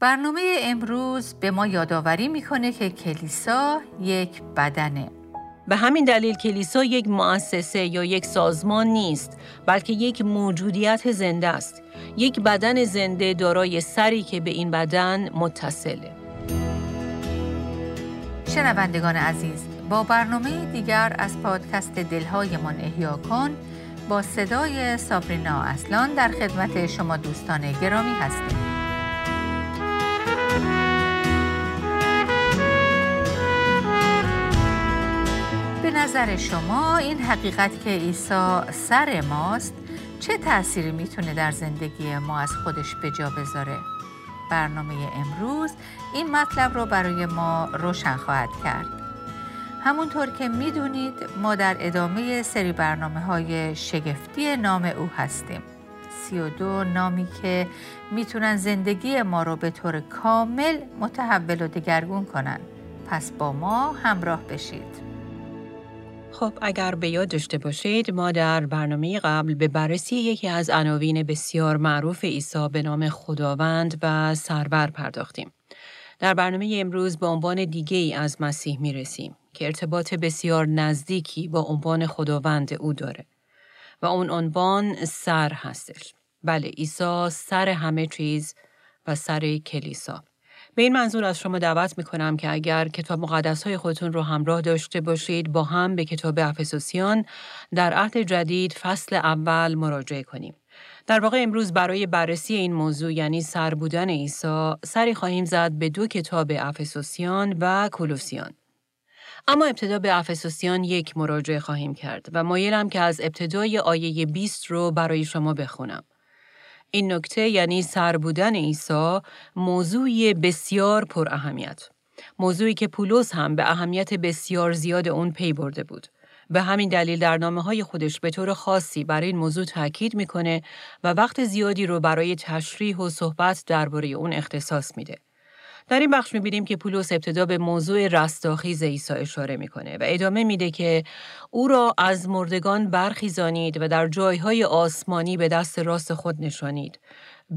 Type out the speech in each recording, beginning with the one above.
برنامه امروز به ما یادآوری می‌کنه که کلیسا یک بدنه. به همین دلیل کلیسا یک مؤسسه یا یک سازمان نیست بلکه یک موجودیت زنده است. یک بدن زنده دارای سری که به این بدن متصله. شنوندگان عزیز با برنامه دیگر از پادکست دلهایمان احیا کن با صدای سابرینا اصلان در خدمت شما دوستان گرامی هستیم. به نظر شما این حقیقت که عیسی سر ماست چه تأثیری می‌تونه در زندگی ما از خودش به جا بذاره؟ برنامه امروز این مطلب رو برای ما روشن خواهد کرد. همونطور که می‌دونید ما در ادامه سری برنامه های شگفتی نام او هستیم. سی و دو نامی که می‌تونن زندگی ما رو به طور کامل متحول و دگرگون کنن. پس با ما همراه بشید. خب اگر به یاد داشته باشید ما در برنامه قبل به بررسی یکی از عناوین بسیار معروف عیسی به نام خداوند و سرور پرداختیم. در برنامه امروز به عنوان دیگه ای از مسیح می رسیم که ارتباط بسیار نزدیکی با عنوان خداوند او داره و اون عنوان سر هستش. بله عیسی سر همه چیز و سر کلیسا. به این منظور از شما دعوت می کنم که اگر کتاب مقدس های خودتون رو همراه داشته باشید با هم به کتاب افسوسیان در عهد جدید فصل اول مراجعه کنیم. در واقع امروز برای بررسی این موضوع یعنی سر بودن عیسی سری خواهیم زد به دو کتاب افسوسیان و کولوسیان. اما ابتدا به افسوسیان یک مراجعه خواهیم کرد و مایلم که از ابتدای آیه 20 رو برای شما بخونم. این نکته یعنی سر بودن عیسی موضوعی بسیار پر اهمیت. موضوعی که پولس هم به اهمیت بسیار زیاد اون پی برده بود. به همین دلیل در نامه های خودش به طور خاصی برای این موضوع تاکید می‌کنه و وقت زیادی رو برای تشریح و صحبت درباره اون اختصاص میده. در این بخش می‌بینیم که پولس ابتدا به موضوع رستاخیز عیسی اشاره می‌کنه و ادامه میده که او را از مردگان برخیزانید و در جایهای آسمانی به دست راست خود نشانید.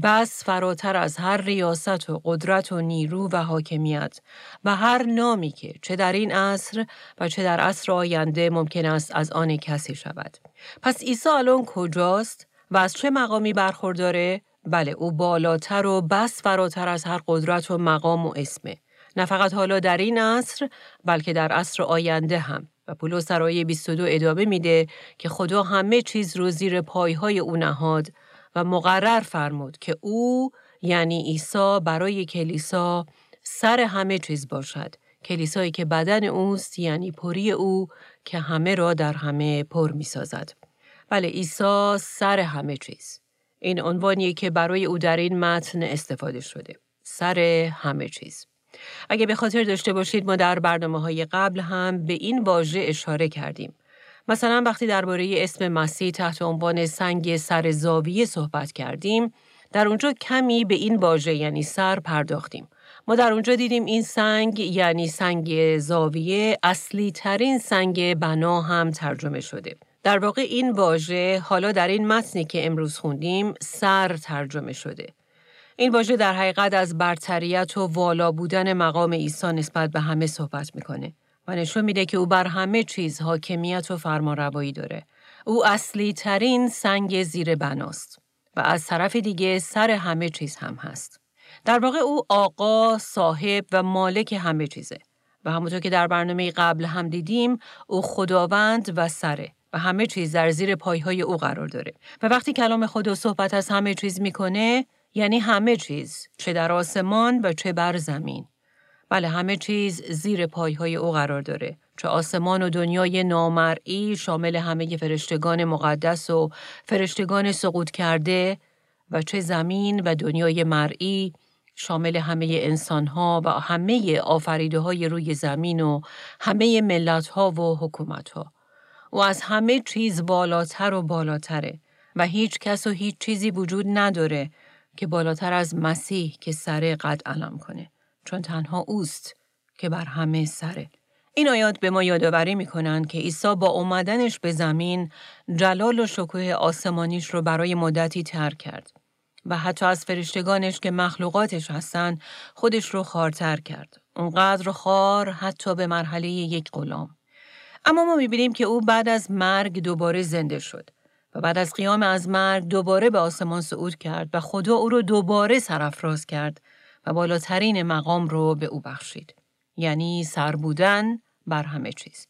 بس فراتر از هر ریاست و قدرت و نیرو و حاکمیت و هر نامی که چه در این عصر و چه در عصر آینده ممکن است از آن کسی شود. پس عیسی الان کجاست و از چه مقامی برخورداره؟ بله او بالاتر و بس فراتر از هر قدرت و مقام و اسمه. نه فقط حالا در این عصر بلکه در عصر آینده هم. و پولس در آیه 22 ادامه میده که خدا همه چیز رو زیر پایهای او نهاد و مقرر فرمود که او یعنی عیسی برای کلیسا سر همه چیز باشد. کلیسایی که بدن اوست یعنی پری او که همه را در همه پر می سازد. بله عیسی سر همه چیز. این عنوانیه که برای او در این متن استفاده شده. سر همه چیز. اگه به خاطر داشته باشید ما در برنامه های قبل هم به این واژه اشاره کردیم. مثلا وقتی درباره اسم مسیح تحت عنوان سنگ سر زاویه صحبت کردیم، در اونجا کمی به این واژه یعنی سر پرداختیم. ما در اونجا دیدیم این سنگ یعنی سنگ زاویه اصلی ترین سنگ بنا هم ترجمه شده. در واقع این واژه حالا در این متنی که امروز خوندیم سر ترجمه شده. این واژه در حقیقت از برتریت و والا بودن مقام عیسی نسبت به همه صحبت می‌کنه و نشون میده که او بر همه چیز حاکمیت و فرمانروایی داره. او اصلی ترین سنگ زیر بناست و از طرف دیگه سر همه چیز هم هست. در واقع او آقا، صاحب و مالک همه چیزه. و همونطور که در برنامه قبل هم دیدیم او خداوند و سره و همه چیز در زیر پایهای او قرار داره. و وقتی کلام خدا صحبت از همه چیز می‌کنه یعنی همه چیز چه در آسمان و چه بر زمین. بله همه چیز زیر پایهای او قرار داره. چه آسمان و دنیای نامرئی شامل همه فرشتگان مقدس و فرشتگان سقوط کرده و چه زمین و دنیای مرئی شامل همه انسانها و همه آفریده های روی زمین و همه ملت ها و حکومت ها. و از همه چیز بالاتر و بالاتره و هیچ کس و هیچ چیزی وجود نداره که بالاتر از مسیح که سره قد علم کنه چون تنها اوست که بر همه سره. این آیات به ما یادآوری می‌کنند که عیسی با اومدنش به زمین جلال و شکوه آسمانیش رو برای مدتی ترک کرد و حتی از فرشتگانش که مخلوقاتش هستن خودش رو خارتر کرد. اونقدر خار حتی به مرحله یک غلام. اما ما می‌بینیم که او بعد از مرگ دوباره زنده شد و بعد از قیام از مرگ دوباره به آسمان صعود کرد و خدا او رو دوباره سرافراز کرد و بالاترین مقام رو به او بخشید. یعنی سر بودن بر همه چیز.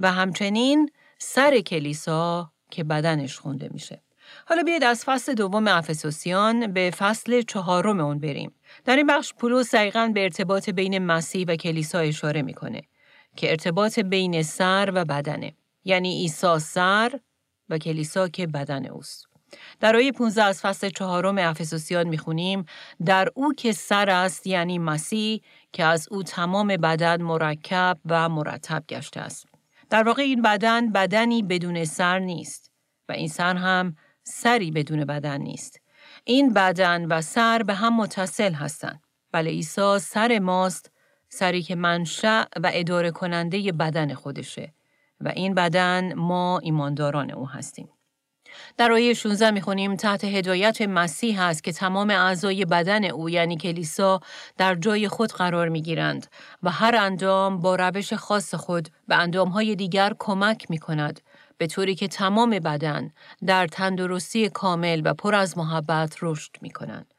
و همچنین سر کلیسا که بدنش خونده میشه. حالا بیاید از فصل دوم افسوسیان به فصل چهارم اون بریم. در این بخش پولس دقیقا به ارتباط بین مسیح و کلیسا اشاره می‌کنه که ارتباط بین سر و بدنه. یعنی عیسی سر و کلیسا که بدن اوست. در آیه 15 از فصل چهارم افسوسیان می‌خونیم در او که سر است یعنی مسیح که از او تمام بدن مرکب و مرتب گشته است. در واقع این بدن بدنی بدون سر نیست و این سر هم سری بدون بدن نیست. این بدن و سر به هم متصل هستند. بله عیسی سر ماست سری که منشأ و اداره کننده بدن خودشه و این بدن ما ایمانداران او هستیم. در آیه 16 می‌خونیم تحت هدایت مسیح است که تمام اعضای بدن او یعنی کلیسا در جای خود قرار می‌گیرند و هر اندام با روش خاص خود به اندامهای دیگر کمک می کند به طوری که تمام بدن در تندرستی کامل و پر از محبت رشد می کنند.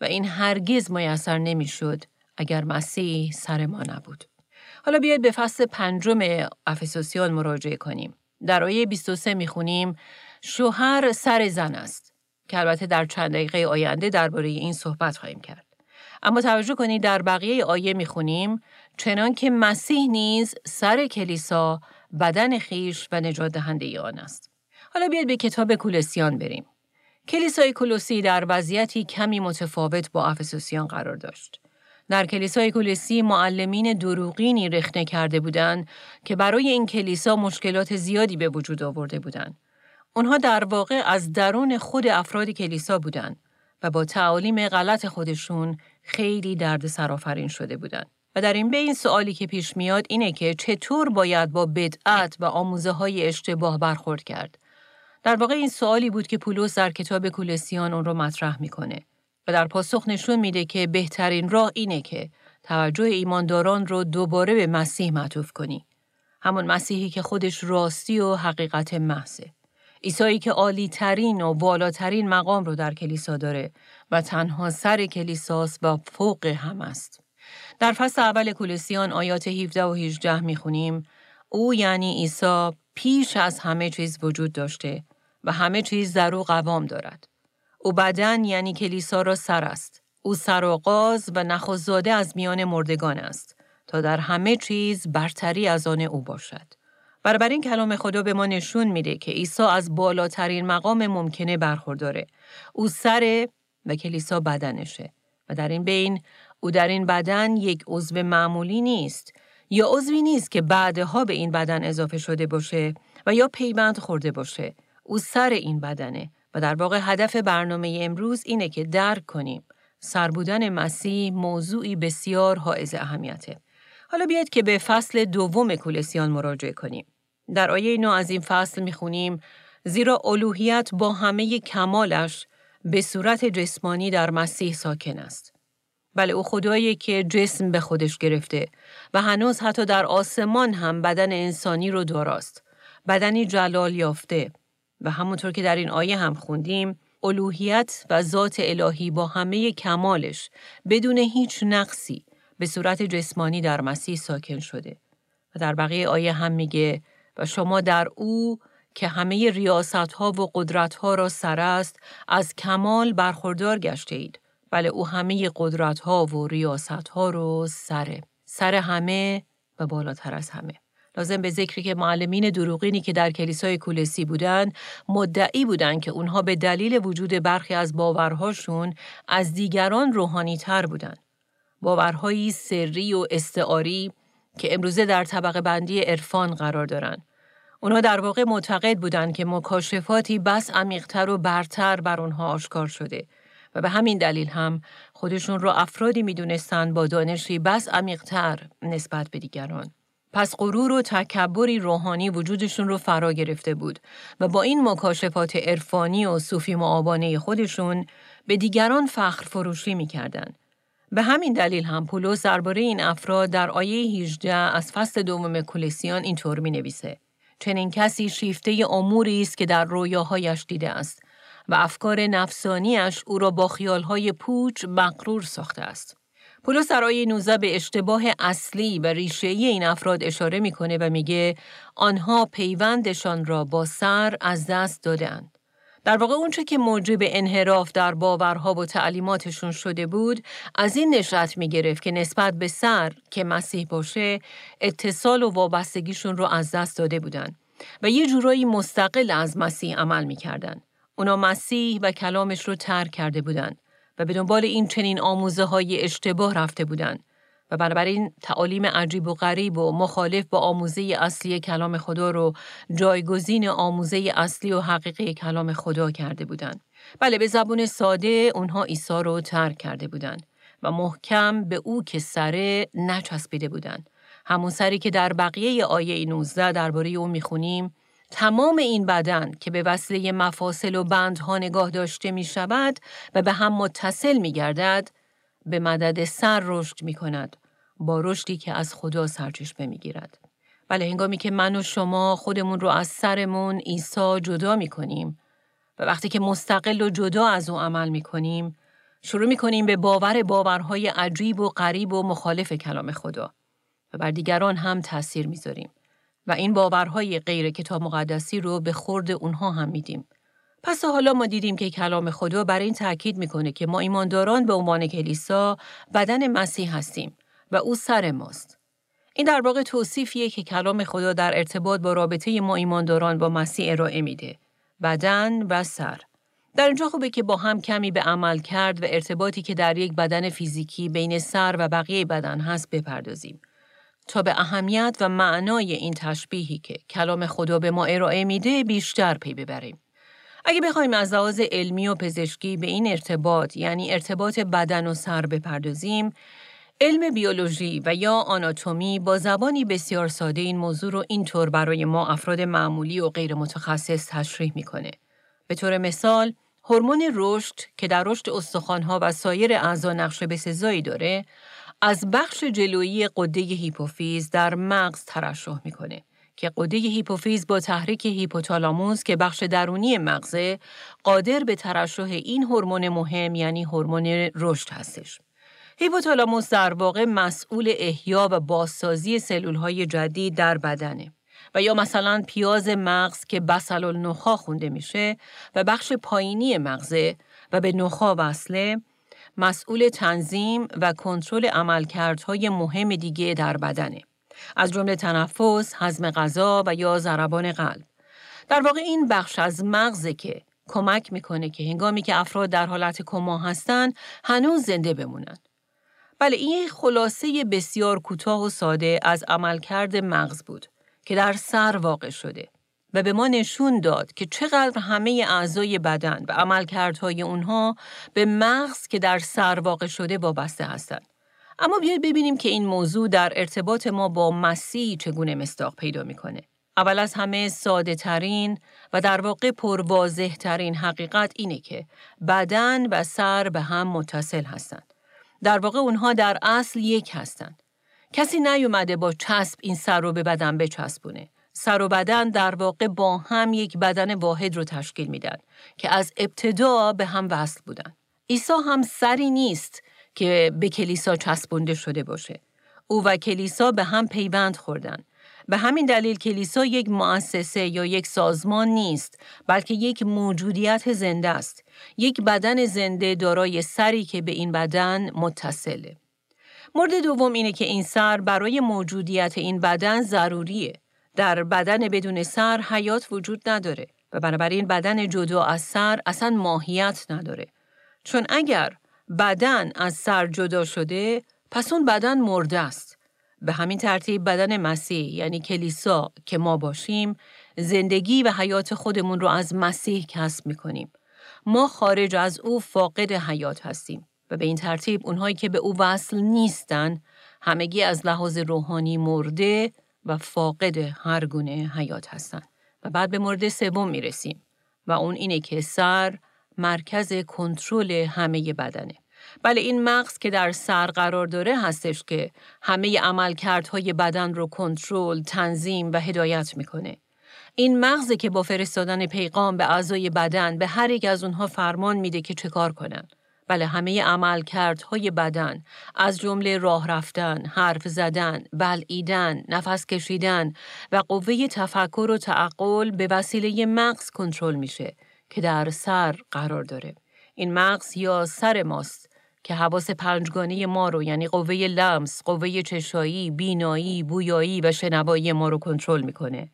و این هرگز میسر نمی‌شد اگر مسیح سر ما نبود. حالا بیاید به فصل پنجم افسوسیان مراجعه کنیم. در آیه 23 می‌خونیم شوهر سر زن است که البته در چند دقیقه آینده درباره این صحبت خواهیم کرد. اما توجه کنید در بقیه آیه می‌خونیم چنان که مسیح نیز سر کلیسا بدن خیش و نجات دهنده آن است. حالا بیاید به کتاب کولسیان بریم. کلیسای کولوسی در وضعیتی کمی متفاوت با افسوسیان قرار داشت. در کلیسای کولوسی معلمین دروغینی رخنه کرده بودند که برای این کلیسا مشکلات زیادی به وجود آورده بودند. اونها در واقع از درون خود افراد کلیسا بودند و با تعالیم غلط خودشون خیلی درد سرافرین شده بودند. و در این بین سوالی که پیش میاد اینه که چطور باید با بدعت و آموزه های اشتباه برخورد کرد. در واقع این سوالی بود که پولس در کتاب کولسیان اون رو مطرح می‌کنه و در پاسخ نشون میده که بهترین راه اینه که توجه ایمانداران رو دوباره به مسیح معطوف کنی. همون مسیحی که خودش راستی و حقیقت محضه. عیسایی که عالی ترین و بالاترین مقام رو در کلیسا داره و تنها سر کلیساست و فوق هم است. در فصل اول کولسیان آیات 17 و 18 می‌خونیم او یعنی عیسی پیش از همه چیز وجود داشته و همه چیز در او قوام دارد. او بدن یعنی کلیسا را سر است. او سرآغاز و نخوزاده از میان مردگان است تا در همه چیز برتری از آن او باشد. این کلام خدا به ما نشون میده که عیسی از بالاترین مقام ممکنه برخورداره. او سر و کلیسا بدنشه و در این بین او در این بدن یک عضو معمولی نیست یا عضوی نیست که بعدها به این بدن اضافه شده باشه و یا پیوند خورده باشه. او سر این بدنه و در واقع هدف برنامه امروز اینه که درک کنیم سر بودن مسیح موضوعی بسیار حائز اهمیته. حالا بیاید که به فصل دوم کولسیان مراجعه کنیم. در آیه نو از این فصل می‌خونیم زیرا الوهیت با همه کمالش به صورت جسمانی در مسیح ساکن است. بله او خدایی که جسم به خودش گرفته و هنوز حتی در آسمان هم بدن انسانی رو داراست. بدنی جلال یافته و همونطور که در این آیه هم خوندیم الوهیت و ذات الهی با همه کمالش بدون هیچ نقصی به صورت جسمانی در مسیح ساکن شده. و در بقیه آیه هم میگه و شما در او که همه ریاست ها و قدرت ها را سر است از کمال برخوردار گشته اید. بله او همه قدرت ها و ریاست ها رو سره. سر همه و بالاتر از همه. لازم به ذکری که معلمین دروغینی که در کلیسای کولسی بودند مدعی بودند که اونها به دلیل وجود برخی از باورهاشون از دیگران روحانی تر بودند. باورهایی سری و استعاری که امروزه در طبقه بندی عرفان قرار دارند. اونا در واقع معتقد بودند که مکاشفاتی بس عمیقتر و برتر بر اونها آشکار شده و به همین دلیل هم خودشون رو افرادی می‌دونستند با دانشی بس عمیقتر نسبت به دیگران. پس غرور و تکبری روحانی وجودشون رو فرا گرفته بود و با این مکاشفات عرفانی و صوفی معابانه خودشون به دیگران فخر فروشی می‌کردن. به همین دلیل هم پولس درباره این افراد در آیه 18 از فصل دوم کلسیان اینطور می نویسه. چنین کسی شیفته اموری است که در رویاهایش دیده است و افکار نفسانیش او را با خیالهای پوچ مقرور ساخته است. پولس در آیه 19 به اشتباه اصلی و ریشه‌ای این افراد اشاره می‌کنه و میگه آنها پیوندشان را با سر از دست دادند. در واقع اونچه که موجب انحراف در باورها و تعلیماتشون شده بود از این نشأت می گرفت که نسبت به سر که مسیح باشه اتصال و وابستگیشون رو از دست داده بودند و یه جورایی مستقل از مسیح عمل می‌کردند. اونا مسیح و کلامش رو ترک کرده بودند و به دنبال این چنین آموزه های اشتباه رفته بودند و بنابراین تعالیم عجیب و غریب و مخالف با آموزه اصلی کلام خدا رو جایگزین آموزه اصلی و حقیقی کلام خدا کرده بودند. بله به زبون ساده اونها عیسی رو ترک کرده بودند و محکم به او که سره نچسبیده بودند. همون سری که در بقیه آیه 19 درباره او می‌خونیم تمام این بدن که به وسیله مفاصل و بندها نگاه داشته می شود و به هم متصل می گردد به مدد سر رشد می کند با رشدی که از خدا سرچشمه می گیرد. بله هنگامی که من و شما خودمون رو از سرمون عیسی جدا می کنیم و وقتی که مستقل و جدا از او عمل می کنیم شروع می کنیم به باور باورهای عجیب و غریب و مخالف کلام خدا و بر دیگران هم تأثیر می‌ذاریم. و این باورهای غیر کتاب مقدسی رو به خورد اونها هم میدیم. پس حالا ما دیدیم که کلام خدا بر این تاکید می‌کنه که ما ایمانداران به عنوان کلیسا بدن مسیح هستیم و او سر ماست. این در واقع توصیفیه که کلام خدا در ارتباط با رابطه ما ایمانداران با مسیح ارائه میده. بدن و سر. در اینجا خوبه که با هم کمی به عمل کرد و ارتباطی که در یک بدن فیزیکی بین سر و بقیه بدن هست بپردازیم. تا به اهمیت و معنای این تشبیهی که کلام خدا به ما ارائه میده بیشتر پی ببریم. اگه بخوایم از لحاظ علمی و پزشکی به این ارتباط یعنی ارتباط بدن و سر بپردازیم، علم بیولوژی و یا آناتومی با زبانی بسیار ساده این موضوع رو اینطور برای ما افراد معمولی و غیر متخصص تشریح می‌کنه. به طور مثال، هورمون رشد که در رشد استخوانها و سایر اعضا نقش بسزایی داره، از بخش جلویی غده هیپوفیز در مغز ترشح می‌کنه که غده هیپوفیز با تحریک هیپوتالاموس که بخش درونی مغزه قادر به ترشح این هورمون مهم یعنی هورمون رشد هستش. هیپوتالاموس در واقع مسئول احیا و بازسازی سلولهای جدید در بدنه. و یا مثلا پیاز مغز که بسل النخا خونده میشه و بخش پایینی مغزه و به نخا وصله مسئول تنظیم و کنترل عملکردهای مهم دیگه در بدنه. از جمله تنفس، هضم غذا و یا ضربان قلب. در واقع این بخش از مغزه که کمک می‌کنه که هنگامی که افراد در حالت کما هستند هنوز زنده بمونن. بله این خلاصه بسیار کوتاه و ساده از عملکرد مغز بود که در سر واقع شده. و به ما نشون داد که چقدر همه اعضای بدن و عملکردهای اونها به مغز که در سر واقع شده وابسته هستند. اما بیاید ببینیم که این موضوع در ارتباط ما با مسیح چگونه مستاق پیدا می‌کنه. اول از همه ساده ترین و در واقع پروازه ترین حقیقت اینه که بدن و سر به هم متصل هستند. در واقع اونها در اصل یک هستند. کسی نیومده با چسب این سر رو به بدن بچسبونه. سر و بدن در واقع با هم یک بدن واحد رو تشکیل میدن که از ابتدا به هم وصل بودن. عیسی هم سری نیست که به کلیسا چسبونده شده باشه. او و کلیسا به هم پیوند خوردن. به همین دلیل کلیسا یک مؤسسه یا یک سازمان نیست بلکه یک موجودیت زنده است یک بدن زنده دارای سری که به این بدن متصله مورد دوم اینه که این سر برای موجودیت این بدن ضروریه در بدن بدون سر حیات وجود نداره و بنابراین بدن جدا از سر اصلا ماهیت نداره. چون اگر بدن از سر جدا شده پس اون بدن مرده است. به همین ترتیب بدن مسیح یعنی کلیسا که ما باشیم زندگی و حیات خودمون رو از مسیح کسب می‌کنیم. ما خارج از او فاقد حیات هستیم و به این ترتیب اونهایی که به او وصل نیستن همگی از لحاظ روحانی مرده و فاقد هر گونه حیات هستند. و بعد به مورد سوم می رسیم و اون اینه که سر مرکز کنترل همه بدنه. بله این مغز که در سر قرار داره هستش که همه عملکردهای بدن رو کنترل، تنظیم و هدایت می‌کنه. این مغزه که با فرستادن پیغام به اعضای بدن به هر یک از اونها فرمان میده که چه کار کنن. بله همه عملکردهای بدن از جمله راه رفتن، حرف زدن، بلعیدن، نفس کشیدن و قوه تفکر و تعقل به وسیله مغز کنترل میشه که در سر قرار داره. این مغز یا سر ماست که حواس پنجگانه ما رو یعنی قوه لمس، قوه چشایی، بینایی، بویایی و شنوایی ما رو کنترل می‌کنه.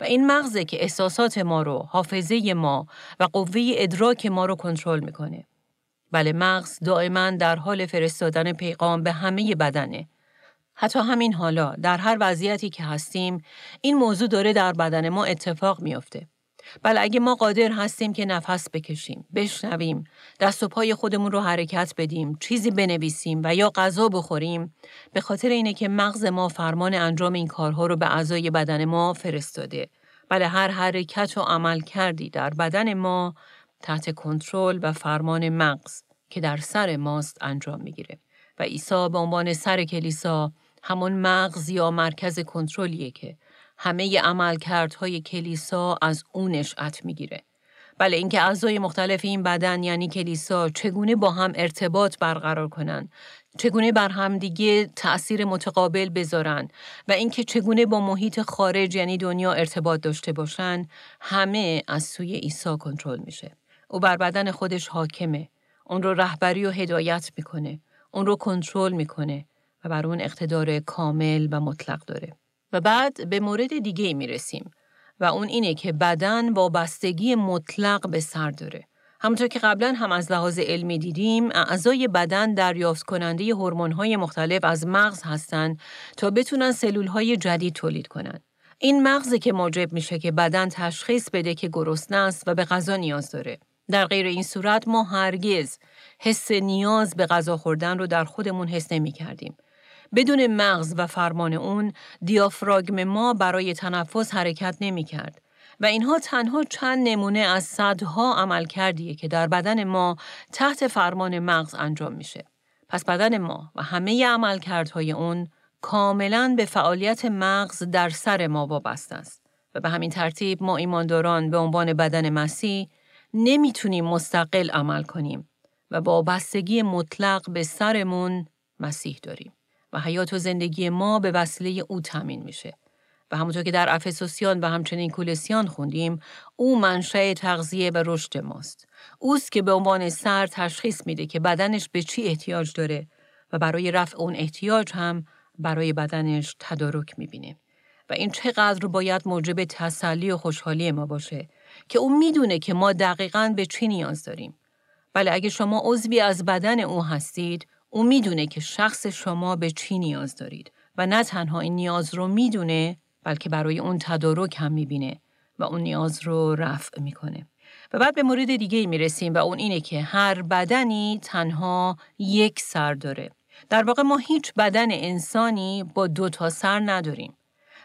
و این مغزه که احساسات ما رو، حافظه ما و قوه ادراک ما رو کنترل می‌کنه. بله مغز دائما در حال فرستادن پیغام به همه بدنه. حتی همین حالا در هر وضعیتی که هستیم این موضوع داره در بدن ما اتفاق میافته. بله اگه ما قادر هستیم که نفس بکشیم، بشنویم، دست و پای خودمون رو حرکت بدیم، چیزی بنویسیم و یا غذا بخوریم، به خاطر اینه که مغز ما فرمان انجام این کارها رو به اعضای بدن ما فرستاده. بله هر حرکت و عمل کردی در بدن ما تحت کنترل و فرمان مغز که در سر ماست انجام می‌گیره. و عیسی به عنوان سر کلیسا همون مغز یا مرکز کنترلیه که همه عملکردهای کلیسا از اون نشأت می‌گیره. بله اینکه اعضای مختلف این بدن یعنی کلیسا چگونه با هم ارتباط برقرار کنن چگونه بر همدیگه تأثیر متقابل بذارن و اینکه چگونه با محیط خارج یعنی دنیا ارتباط داشته باشن همه از سوی عیسی کنترل میشه او بر بدن خودش حاکمه اون رو رهبری و هدایت می‌کنه اون رو کنترل می‌کنه و بر اون اقتدار کامل و مطلق داره و بعد به مورد دیگه می رسیم و اون اینه که بدن با بستگی مطلق به سر داره. همونطور که قبلا هم از لحاظ علمی دیدیم، اعضای بدن دریافت کننده های مختلف از مغز هستند تا بتونن های جدید تولید کنند. این مغزه که موجب میشه که بدن تشخیص بده که گرسنه است و به غذا نیاز داره. در غیر این صورت ما هرگز حس نیاز به غذا خوردن رو در خودمون حس نمی کردیم. بدون مغز و فرمان اون دیافراگم ما برای تنفس حرکت نمی کرد. و اینها تنها چند نمونه از صدها عمل کردیه که در بدن ما تحت فرمان مغز انجام میشه. پس بدن ما و همه عملکردهای اون کاملا به فعالیت مغز در سر ما وابسته است. و به همین ترتیب ما ایمانداران به عنوان بدن مسیح نمی‌تونیم مستقل عمل کنیم و با بستگی مطلق به سرمون مسیح داریم. و حیات و زندگی ما به وسیله او تامین میشه. و همونطور که در افسوسیان و همچنین کولسیان خوندیم، او منشأ تغذیه و رشد ماست. اوست که به عنوان سر تشخیص میده که بدنش به چی احتیاج داره و برای رفع اون احتیاج هم برای بدنش تدارک می‌بینه. و این چقدر باید موجب تسلی و خوشحالی ما باشه که او می‌دونه که ما دقیقا به چی نیاز داریم. ولی اگه شما عضوی از بدن او هستید، او می‌دونه که شخص شما به چی نیاز دارید و نه تنها این نیاز رو می‌دونه بلکه برای اون تدارک هم می‌بینه و اون نیاز رو رفع می‌کنه. و بعد به مورد دیگه می‌رسیم و اون اینه که هر بدنی تنها یک سر داره. در واقع ما هیچ بدن انسانی با دو تا سر نداریم.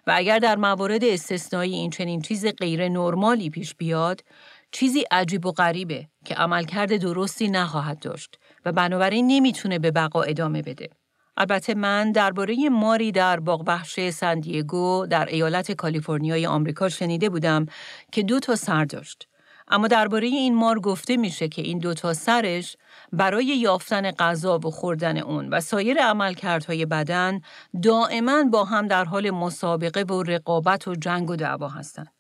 و اگر در موارد استثنایی این چنین چیز غیر نرمالی پیش بیاد، چیزی عجیب و غریبه که عملکرد درستی نخواهد داشت و بنابراین نمی‌تونه به بقا ادامه بده. البته من درباره ماری در باغ وحش سندیگو در ایالت کالیفرنیای آمریکا شنیده بودم که دو تا سر داشت. اما درباره این مار گفته میشه که این دو تا سرش برای یافتن غذا و خوردن اون و سایر عملکردهای بدن دائما با هم در حال مسابقه و رقابت و جنگ و دعوا هستند.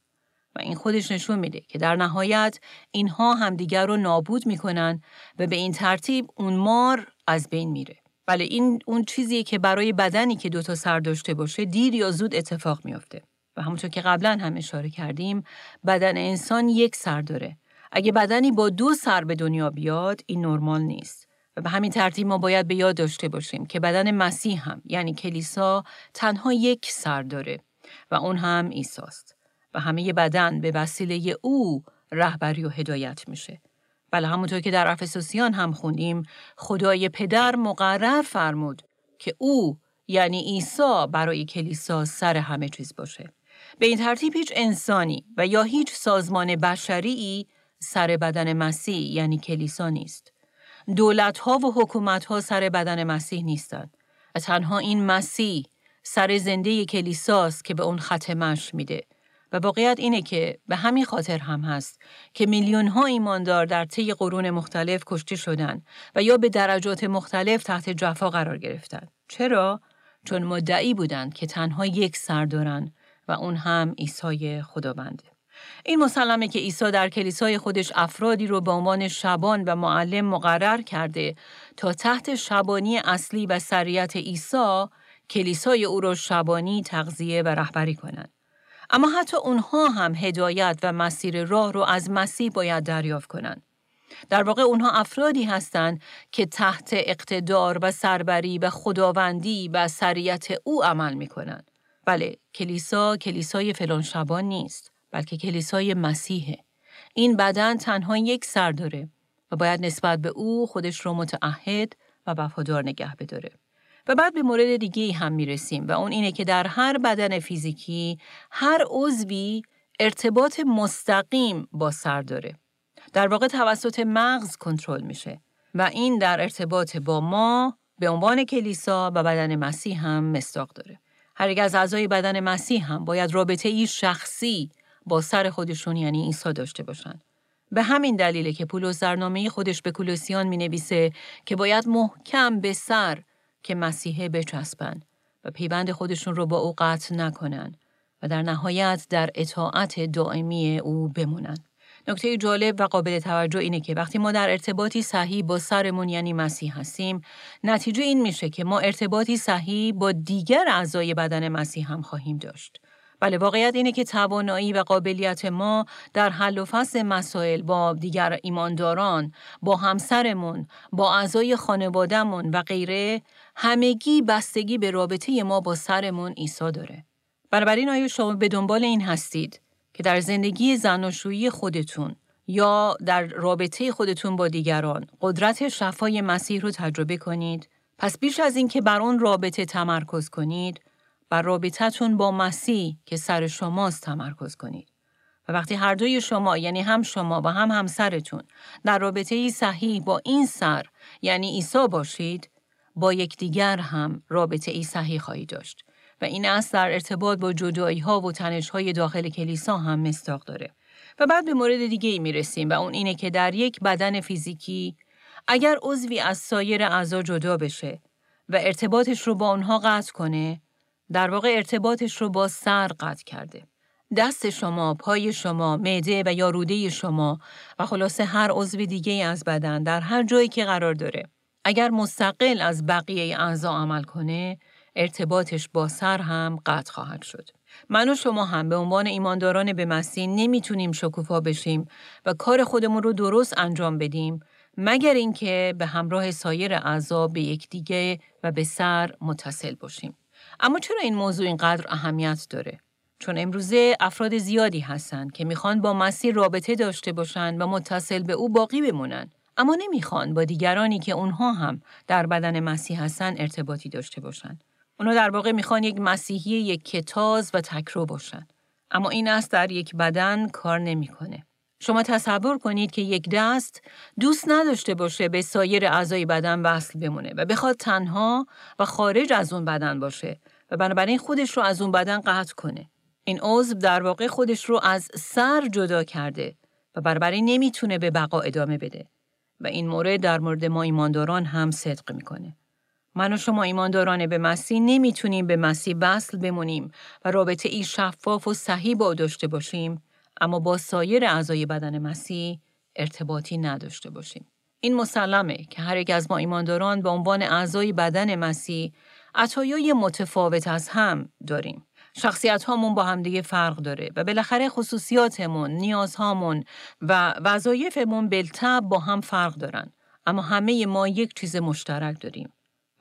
و این خودش نشون میده که در نهایت اینها همدیگر رو نابود می‌کنن و به این ترتیب اون مار از بین میره. ولی این اون چیزیه که برای بدنی که دوتا سر داشته باشه دیر یا زود اتفاق میافته. و همونطور که قبلا هم اشاره کردیم بدن انسان یک سر داره. اگه بدنی با دو سر به دنیا بیاد این نرمال نیست. و به همین ترتیب ما باید به یاد داشته باشیم که بدن مسیح هم یعنی کلیسا تنها یک سر داره و اون هم ایساست. و همه بدن به وسیله او رهبری و هدایت میشه. بله همونطور که در افسوسیان هم خوندیم خدای پدر مقرر فرمود که او یعنی عیسی برای کلیسا سر همه چیز باشه. به این ترتیب هیچ انسانی و یا هیچ سازمان بشری سر بدن مسیح یعنی کلیسا نیست. دولت ها و حکومت ها سر بدن مسیح نیستند. تنها این مسیح سر زنده کلیساست که به اون ختمش میده. و واقعیت اینه که به همین خاطر هم هست که میلیون ها ایماندار در طی قرون مختلف کشته شدن و یا به درجات مختلف تحت جفا قرار گرفتن. چرا؟ چون مدعی بودند که تنها یک سر دارن و اون هم عیسی خداونده. این مسلمه که عیسی در کلیسای خودش افرادی رو به عنوان شبان و معلم مقرر کرده تا تحت شبانی اصلی و سریت عیسی کلیسای او را شبانی تغذیه و رهبری کنند. اما حتی اونها هم هدایت و مسیر راه رو از مسیح باید دریافت کنند. در واقع اونها افرادی هستند که تحت اقتدار و سربری و خداوندی و سریت او عمل می کنند. بله، کلیسا کلیسای فلان شبان نیست، بلکه کلیسای مسیحه. این بدن تنها یک سر داره و باید نسبت به او خودش رو متعهد و وفادار نگه بداره. و بعد به مورد دیگه هم می‌رسیم و اون اینه که در هر بدن فیزیکی هر عضوی ارتباط مستقیم با سر داره. در واقع توسط مغز کنترل میشه و این در ارتباط با ما به عنوان کلیسا و بدن مسیح هم مستاق داره. هر یک از اعضای بدن مسیح هم باید رابطه ای شخصی با سر خودشون یعنی عیسی داشته باشن. به همین دلیله که پولس در نامه خودش به کولوسیان می نویسه که باید محکم به سر که مسیحه بچسبن و پیوند خودشون رو با او قطع نکنن و در نهایت در اطاعت دائمی او بمونن. نکته جالب و قابل توجه اینه که وقتی ما در ارتباطی صحیح با سرمون یعنی مسیح هستیم نتیجه این میشه که ما ارتباطی صحیح با دیگر اعضای بدن مسیح هم خواهیم داشت. بله واقعیت اینه که توانایی و قابلیت ما در حل و فصل مسائل با دیگر ایمانداران، با همسرمون، با اعضای خانوادهمون و غیره همگی بستگی به رابطه ما با سرمون عیسی داره. بنابراین آیا شما به دنبال این هستید که در زندگی زناشویی خودتون یا در رابطه خودتون با دیگران قدرت شفای مسیح رو تجربه کنید؟ پس بیش از این که بر اون رابطه تمرکز کنید، بر رابطتون با مسیح که سر شماست تمرکز کنید. و وقتی هر دوی شما یعنی هم شما و هم همسرتون در رابطه ای صحیح با این سر یعنی عیسی باشید با یکدیگر هم رابطه ای صحیح خواهید داشت و این اصل در ارتباط با جدایی ها و تنش های داخل کلیسا هم مستاق داره. و بعد به مورد دیگه ای می رسیم و اون اینه که در یک بدن فیزیکی اگر عضوی از سایر اعضا جدا بشه و ارتباطش رو با اونها قطع کنه در واقع ارتباطش رو با سر قطع کرده. دست شما، پای شما، معده و یا روده شما و خلاصه هر عضو دیگه از بدن در هر جایی که قرار داره. اگر مستقل از بقیه اعضا عمل کنه، ارتباطش با سر هم قطع خواهد شد. من و شما هم به عنوان ایمانداران به مسیح نمی‌تونیم شکوفا بشیم و کار خودمون رو درست انجام بدیم مگر اینکه به همراه سایر اعضا به یکدیگه و به سر متصل باشیم. اما چرا این موضوع اینقدر اهمیت داره؟ چون امروزه افراد زیادی هستند که می‌خوان با مسیح رابطه داشته باشند و متصل به او باقی بمونن. اما نمی‌خوان با دیگرانی که اونها هم در بدن مسیح هستن ارتباطی داشته باشند. اونا در واقع می‌خوان یک مسیحی یک کتاز و تکرو باشن. اما این است در یک بدن کار نمی‌کنه. شما تصور کنید که یک دست دوست نداشته باشه به سایر اعضای بدن وصل بمونه و بخواد تنها و خارج از اون بدن باشه و بنابراین خودش رو از اون بدن قطع کنه. این عضو در واقع خودش رو از سر جدا کرده و بنابراین نمی‌تونه به بقا ادامه بده و این مورد در مورد ما ایمانداران هم صدق می‌کنه. من و شما ایمانداران به مسیح نمی‌تونیم به مسیح وصل بمونیم و رابطه ای شفاف و صحیح با داشته باشیم اما با سایر اعضای بدن مسیح ارتباطی نداشته باشیم. این مسلمه که هر یک از ما ایمانداران به عنوان اعضای بدن مسیح عطایای متفاوت از هم داریم. شخصیت هامون با همدیگه فرق داره و بالاخره خصوصیاتمون، نیازهامون و وظایفمون بلتب با هم فرق دارن. اما همه ما یک چیز مشترک داریم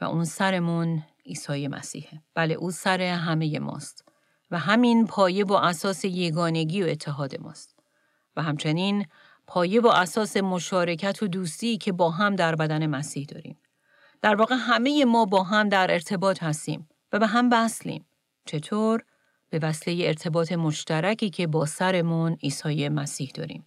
و اون سرمون عیسی مسیحه. بله او سر همه ماست و همین پایه و اساس یگانگی و اتحاد ماست. و همچنین پایه و اساس مشارکت و دوستی که با هم در بدن مسیح داریم. در واقع همه ما با هم در ارتباط هستیم و به هم وصلیم. چطور؟ به وسیله ارتباط مشترکی که با سرمون عیسی مسیح داریم.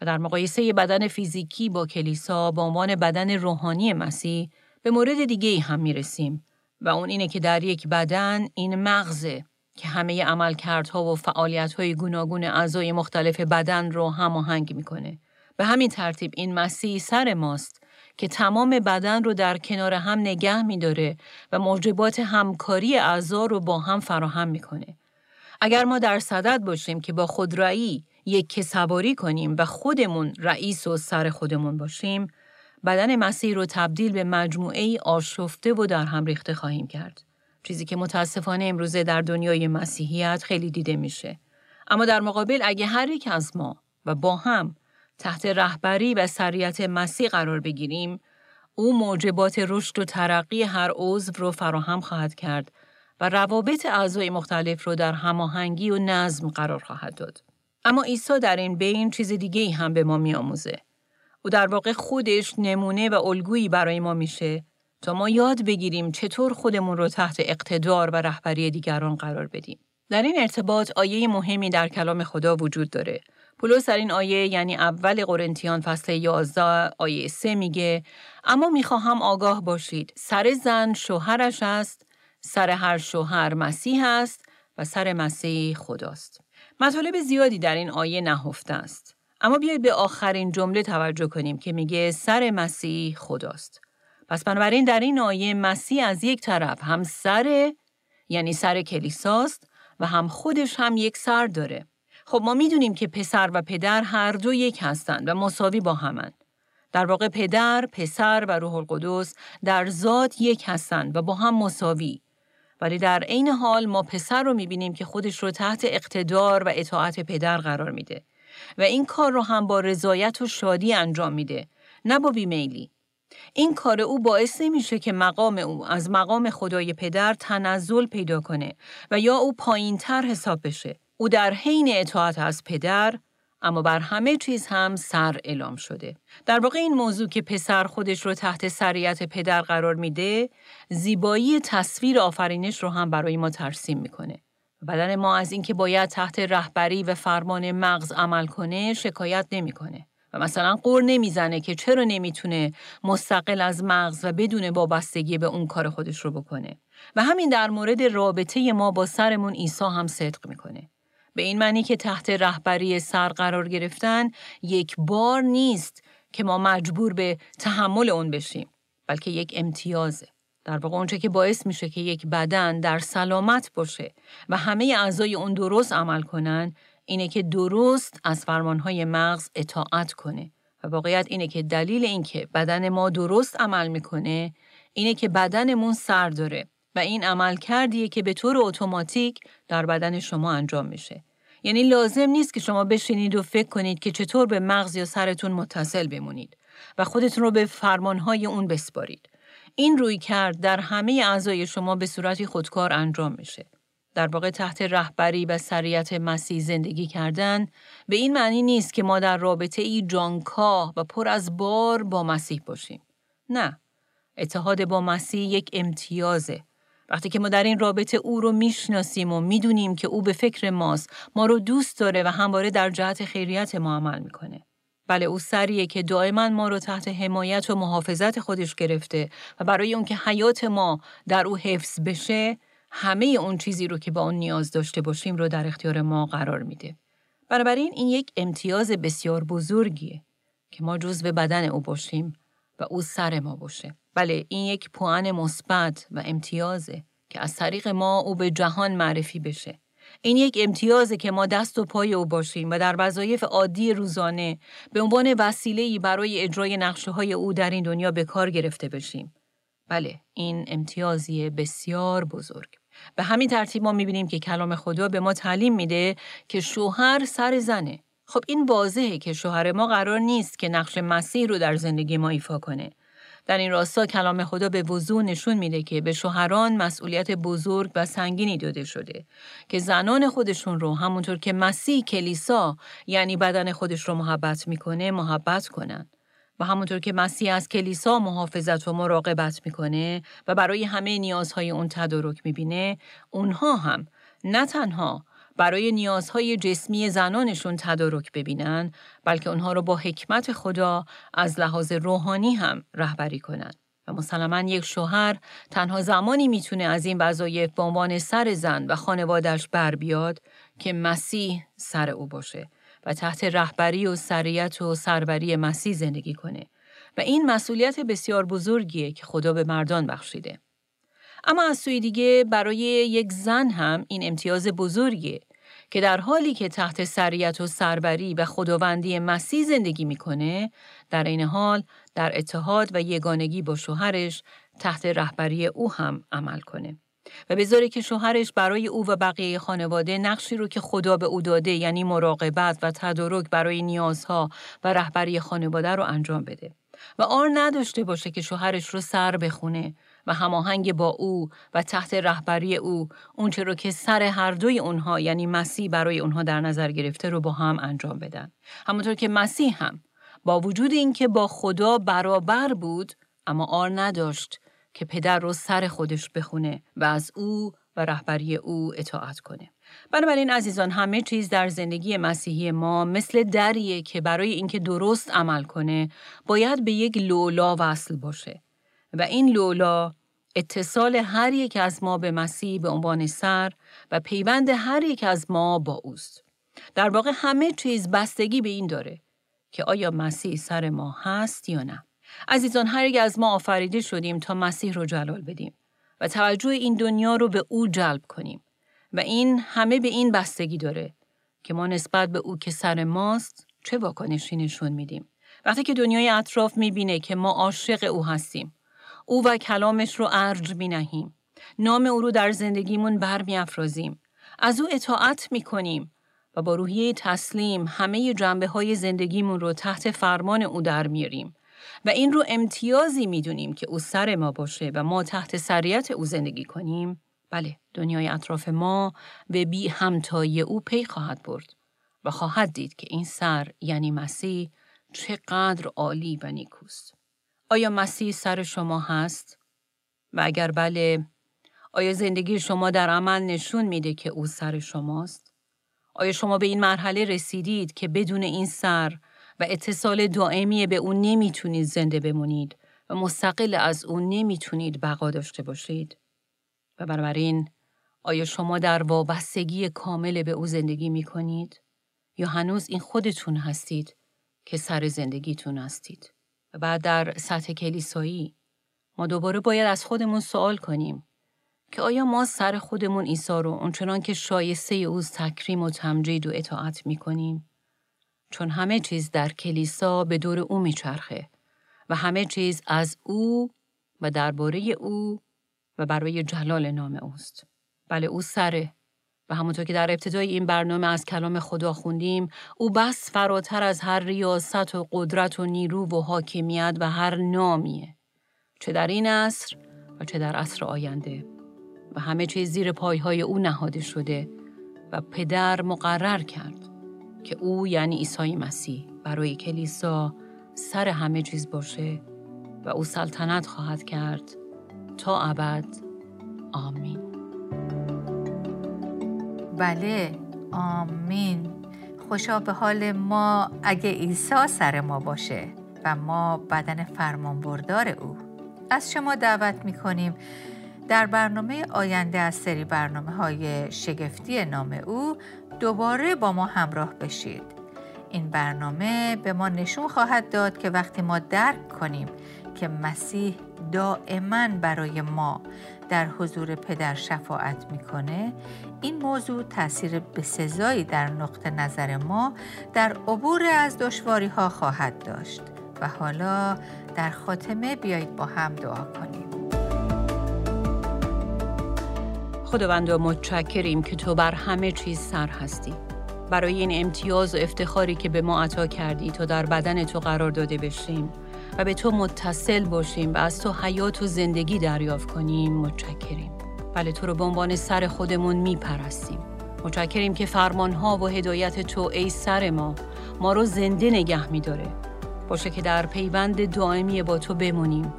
و در مقایسه بدن فیزیکی با کلیسا با عنوان بدن روحانی مسیح به مورد دیگه هم می رسیم و اون اینه که در یک بدن این مغزه که همه عملکردها و فعالیت‌های گوناگون اعضای مختلف بدن رو هماهنگ می‌کنه. به همین ترتیب این مسیح سر ماست که تمام بدن رو در کنار هم نگه میداره و موجبات همکاری اعضا رو با هم فراهم می‌کنه. اگر ما در صدد باشیم که با خودرایی یک سواری کنیم و خودمون رئیس و سر خودمون باشیم، بدن مسیح رو تبدیل به مجموعه ای آشفته و در هم ریخته خواهیم کرد. چیزی که متاسفانه امروزه در دنیای مسیحیت خیلی دیده میشه. اما در مقابل اگه هر یک از ما و با هم تحت رهبری و سریعت مسیح قرار بگیریم، او موجبات رشد و ترقی هر عضو رو فراهم خواهد کرد و روابط اعضای مختلف رو در هماهنگی و نظم قرار خواهد داد. اما عیسی در این بین چیز دیگه هم به ما میآموزه. او در واقع خودش نمونه و الگویی برای ما میشه تا ما یاد بگیریم چطور خودمون رو تحت اقتدار و رهبری دیگران قرار بدیم. در این ارتباط آیه مهمی در کلام خدا وجود داره. پولس در این آیه یعنی اول قرنتیان فصل 11 آیه 3 میگه اما می‌خواهم آگاه باشید سر زن شوهرش است سر هر شوهر مسیح است و سر مسیح خداست. مطالب زیادی در این آیه نهفته است. اما بیایید به آخرین جمله توجه کنیم که میگه سر مسیح خداست. پس بنابراین در این آیه مسیح از یک طرف هم سر یعنی سر کلیساست و هم خودش هم یک سر داره. خب ما می‌دونیم که پسر و پدر هر دو یک هستند و مساوی با همند. در واقع پدر، پسر و روح القدس در ذات یک هستند و با هم مساوی. ولی در عین حال ما پسر رو می‌بینیم که خودش رو تحت اقتدار و اطاعت پدر قرار میده و این کار رو هم با رضایت و شادی انجام میده نه با بیمیلی این کار او باعث نمیشه که مقام او از مقام خدای پدر تنزل پیدا کنه و یا او پایین تر حساب بشه. او در حین اطاعت از پدر اما بر همه چیز هم سر اعلام شده. در واقع این موضوع که پسر خودش رو تحت سریعت پدر قرار میده، زیبایی تصویر آفرینش رو هم برای ما ترسیم می‌کنه. بدن ما از اینکه باید تحت رهبری و فرمان مغز عمل کنه شکایت نمی‌کنه. و مثلا قور نمی‌زنه که چرا نمی‌تونه مستقل از مغز و بدون وابستگی به اون کار خودش رو بکنه. و همین در مورد رابطه ما با سرمون عیسی هم صدق می‌کنه. به این معنی که تحت رهبری سر قرار گرفتن یک بار نیست که ما مجبور به تحمل اون بشیم بلکه یک امتیازه در واقع اونچه که باعث میشه که یک بدن در سلامت باشه و همه اعضای اون درست عمل کنن اینه که درست از فرمانهای مغز اطاعت کنه و واقعیت اینه که دلیل اینکه بدن ما درست عمل می‌کنه اینه که بدنمون سر داره و این عمل کردیه که به طور اتوماتیک در بدن شما انجام میشه. یعنی لازم نیست که شما بشینید و فکر کنید که چطور به مغز یا سرتون متصل بمونید و خودتون رو به فرمانهای اون بسپارید. این روی کرد در همه اعضای شما به صورتی خودکار انجام میشه. در واقع تحت رهبری و سریعت مسیح زندگی کردن به این معنی نیست که ما در رابطه ای جانکاه و پر از بار با مسیح باشیم. نه. اتحاد با مسیح یک امتیازه وقتی که ما در این رابطه او رو می‌شناسیم و می‌دونیم که او به فکر ماست ما رو دوست داره و همواره در جهت خیریت ما عمل می‌کنه بله او سریه که دائما ما رو تحت حمایت و محافظت خودش گرفته و برای اون که حیات ما در او حفظ بشه همه اون چیزی رو که با اون نیاز داشته باشیم رو در اختیار ما قرار میده. بنابراین این یک امتیاز بسیار بزرگیه که ما جزو بدن او باشیم و او سر ما باشه. بله این یک پوان مثبت و امتیازه که از طریق ما او به جهان معرفی بشه. این یک امتیازه که ما دست و پای او باشیم و در وظایف عادی روزانه به عنوان وسیله‌ای برای اجرای نقشه های او در این دنیا به کار گرفته بشیم. بله این امتیازی بسیار بزرگ. به همین ترتیب ما می‌بینیم که کلام خدا به ما تعلیم میده که شوهر سر زنه. خب این واضحه که شوهر ما قرار نیست که نقش مسیح رو در زندگی ما ایفا کنه. در این راستا کلام خدا به وضوح نشون میده که به شوهران مسئولیت بزرگ و سنگینی داده شده که زنان خودشون رو همونطور که مسیح کلیسا یعنی بدن خودش رو محبت می‌کنه محبت کنن. و همونطور که مسیح از کلیسا محافظت و مراقبت می‌کنه و برای همه نیازهای اون تدارک می‌بینه اونها هم نه تنها برای نیازهای جسمی زنانشون تدارک ببینن بلکه اونها رو با حکمت خدا از لحاظ روحانی هم رهبری کنن. و مسلما یک شوهر تنها زمانی می‌تونه از این وظایف به عنوان سر زن و خانوادش بر بیاد که مسیح سر او باشه و تحت رهبری و سریت و سربری مسیح زندگی کنه و این مسئولیت بسیار بزرگیه که خدا به مردان بخشیده. اما از سوی دیگه برای یک زن هم این امتیاز بزرگیه که در حالی که تحت سریت و سربری و خداوندی مسیح زندگی می‌کنه در این حال در اتحاد و یگانگی با شوهرش تحت رهبری او هم عمل کنه. و بذاره که شوهرش برای او و بقیه خانواده نقشی رو که خدا به او داده یعنی مراقبت و تدارک برای نیازها و رهبری خانواده رو انجام بده. و آر نداشته باشه که شوهرش رو سر بخونه و هماهنگ با او و تحت رهبری او اونچه رو که سر هر دوی اونها یعنی مسیح برای اونها در نظر گرفته رو با هم انجام بدن. همونطور که مسیح هم با وجود اینکه با خدا برابر بود اما آر نداشت که پدر رو سر خودش بخونه و از او و رهبری او اطاعت کنه. بنابراین عزیزان همه چیز در زندگی مسیحی ما مثل دریه که برای اینکه درست عمل کنه باید به یک لولا وصل باشه و این لولا اتصال هر یک از ما به مسیح به عنوان سر و پیوند هر یک از ما با اوست. در واقع همه چیز بستگی به این داره که آیا مسیح سر ما هست یا نه. عزیزان هر یک از ما آفریده شدیم تا مسیح رو جلال بدیم و توجه این دنیا رو به او جلب کنیم و این همه به این بستگی داره که ما نسبت به او که سر ماست چه واکنشی نشون میدیم. وقتی که دنیای اطراف می‌بینه که ما عاشق او هستیم او و کلامش رو ارج می نهیم. نام او رو در زندگیمون برمی افرازیم. از او اطاعت می کنیم و با روحیه تسلیم همه جنبه های زندگیمون رو تحت فرمان او در میاریم. و این رو امتیازی می‌دونیم که او سر ما باشه و ما تحت سریت او زندگی کنیم بله دنیای اطراف ما به بی همتایی او پی خواهد برد و خواهد دید که این سر یعنی مسیح چقدر عالی و نیکوست آیا مسیح سر شما هست؟ و اگر بله، آیا زندگی شما در عمل نشون میده که او سر شماست؟ آیا شما به این مرحله رسیدید که بدون این سر و اتصال دائمی به او نمی‌تونید زنده بمونید و مستقل از او نمی‌تونید بقا داشته باشید؟ و بنابراین آیا شما در وابستگی کامل به او زندگی می کنید؟ یا هنوز این خودتون هستید که سر زندگیتون هستید؟ و در سطح کلیسایی ما دوباره باید از خودمون سوال کنیم که آیا ما سر خودمون عیسی رو اونچنان که شایسته اوز تکریم و تمجید و اطاعت می کنیم؟ چون همه چیز در کلیسا به دور او میچرخه و همه چیز از او و درباره او و برای جلال نام اوست. بله او سره و همونطور که در ابتدای این برنامه از کلام خدا خوندیم او بس فراتر از هر ریاست و قدرت و نیرو و حاکمیت و هر نامیه. چه در این عصر و چه در عصر آینده. و همه چیز زیر پایهای او نهاده شده و پدر مقرر کرد که او یعنی عیسی مسیح برای کلیسا سر همه چیز باشه و او سلطنت خواهد کرد تا ابد. آمین. بله. آمین. خوشا به حال ما اگه عیسی سر ما باشه و ما بدن فرمانبردار او. از شما دعوت می کنیم در برنامه آینده از سری برنامه های شگفتی نام او دوباره با ما همراه بشید. این برنامه به ما نشون خواهد داد که وقتی ما درک کنیم که مسیح دائما برای ما در حضور پدر شفاعت می‌کنه این موضوع تاثیر بسزایی در نقطه نظر ما در عبور از دشواری ها خواهد داشت و حالا در خاتمه بیایید با هم دعا کنیم. خداوند متشکریم که تو بر همه چیز سر هستی. برای این امتیاز و افتخاری که به ما عطا کردی تا در بدن تو قرار داده بشیم. و به تو متصل باشیم و از تو حیات و زندگی دریافت کنیم. متشکریم. بله تو رو به عنوان سر خودمون میپرستیم. متشکریم که فرمانها و هدایت تو ای سر ما ما رو زنده نگه میداره. باشه که در پیوند دائمی با تو بمونیم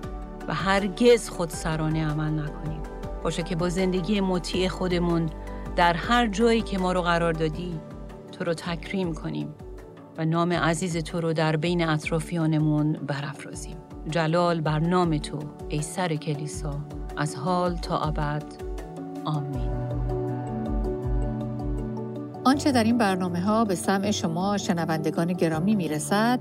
و هرگز خود سرانه عمل نکنیم. باشه که با زندگی مطیع خودمون در هر جایی که ما رو قرار دادی تو رو تکریم کنیم. و نام عزیز تو رو در بین اطرافیانمون برافرازیم جلال بر نام تو ای سر کلیسا از حال تا ابد آمین آنچه در این برنامه ها به سمع شما شنوندگان گرامی می رسد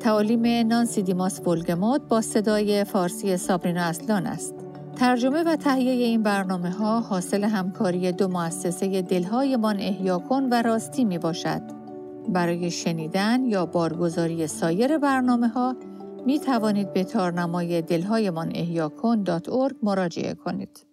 تعالیم نانسی دیماس بولگموت با صدای فارسی سابرینا اصلان است. ترجمه و تهیه این برنامه ها حاصل همکاری دو مؤسسه دلهایمان احیا کن و راستی می باشد. برای شنیدن یا بارگزاری سایر برنامه ها می توانید به تارنمای دلهایمان احیا کن مراجعه کنید.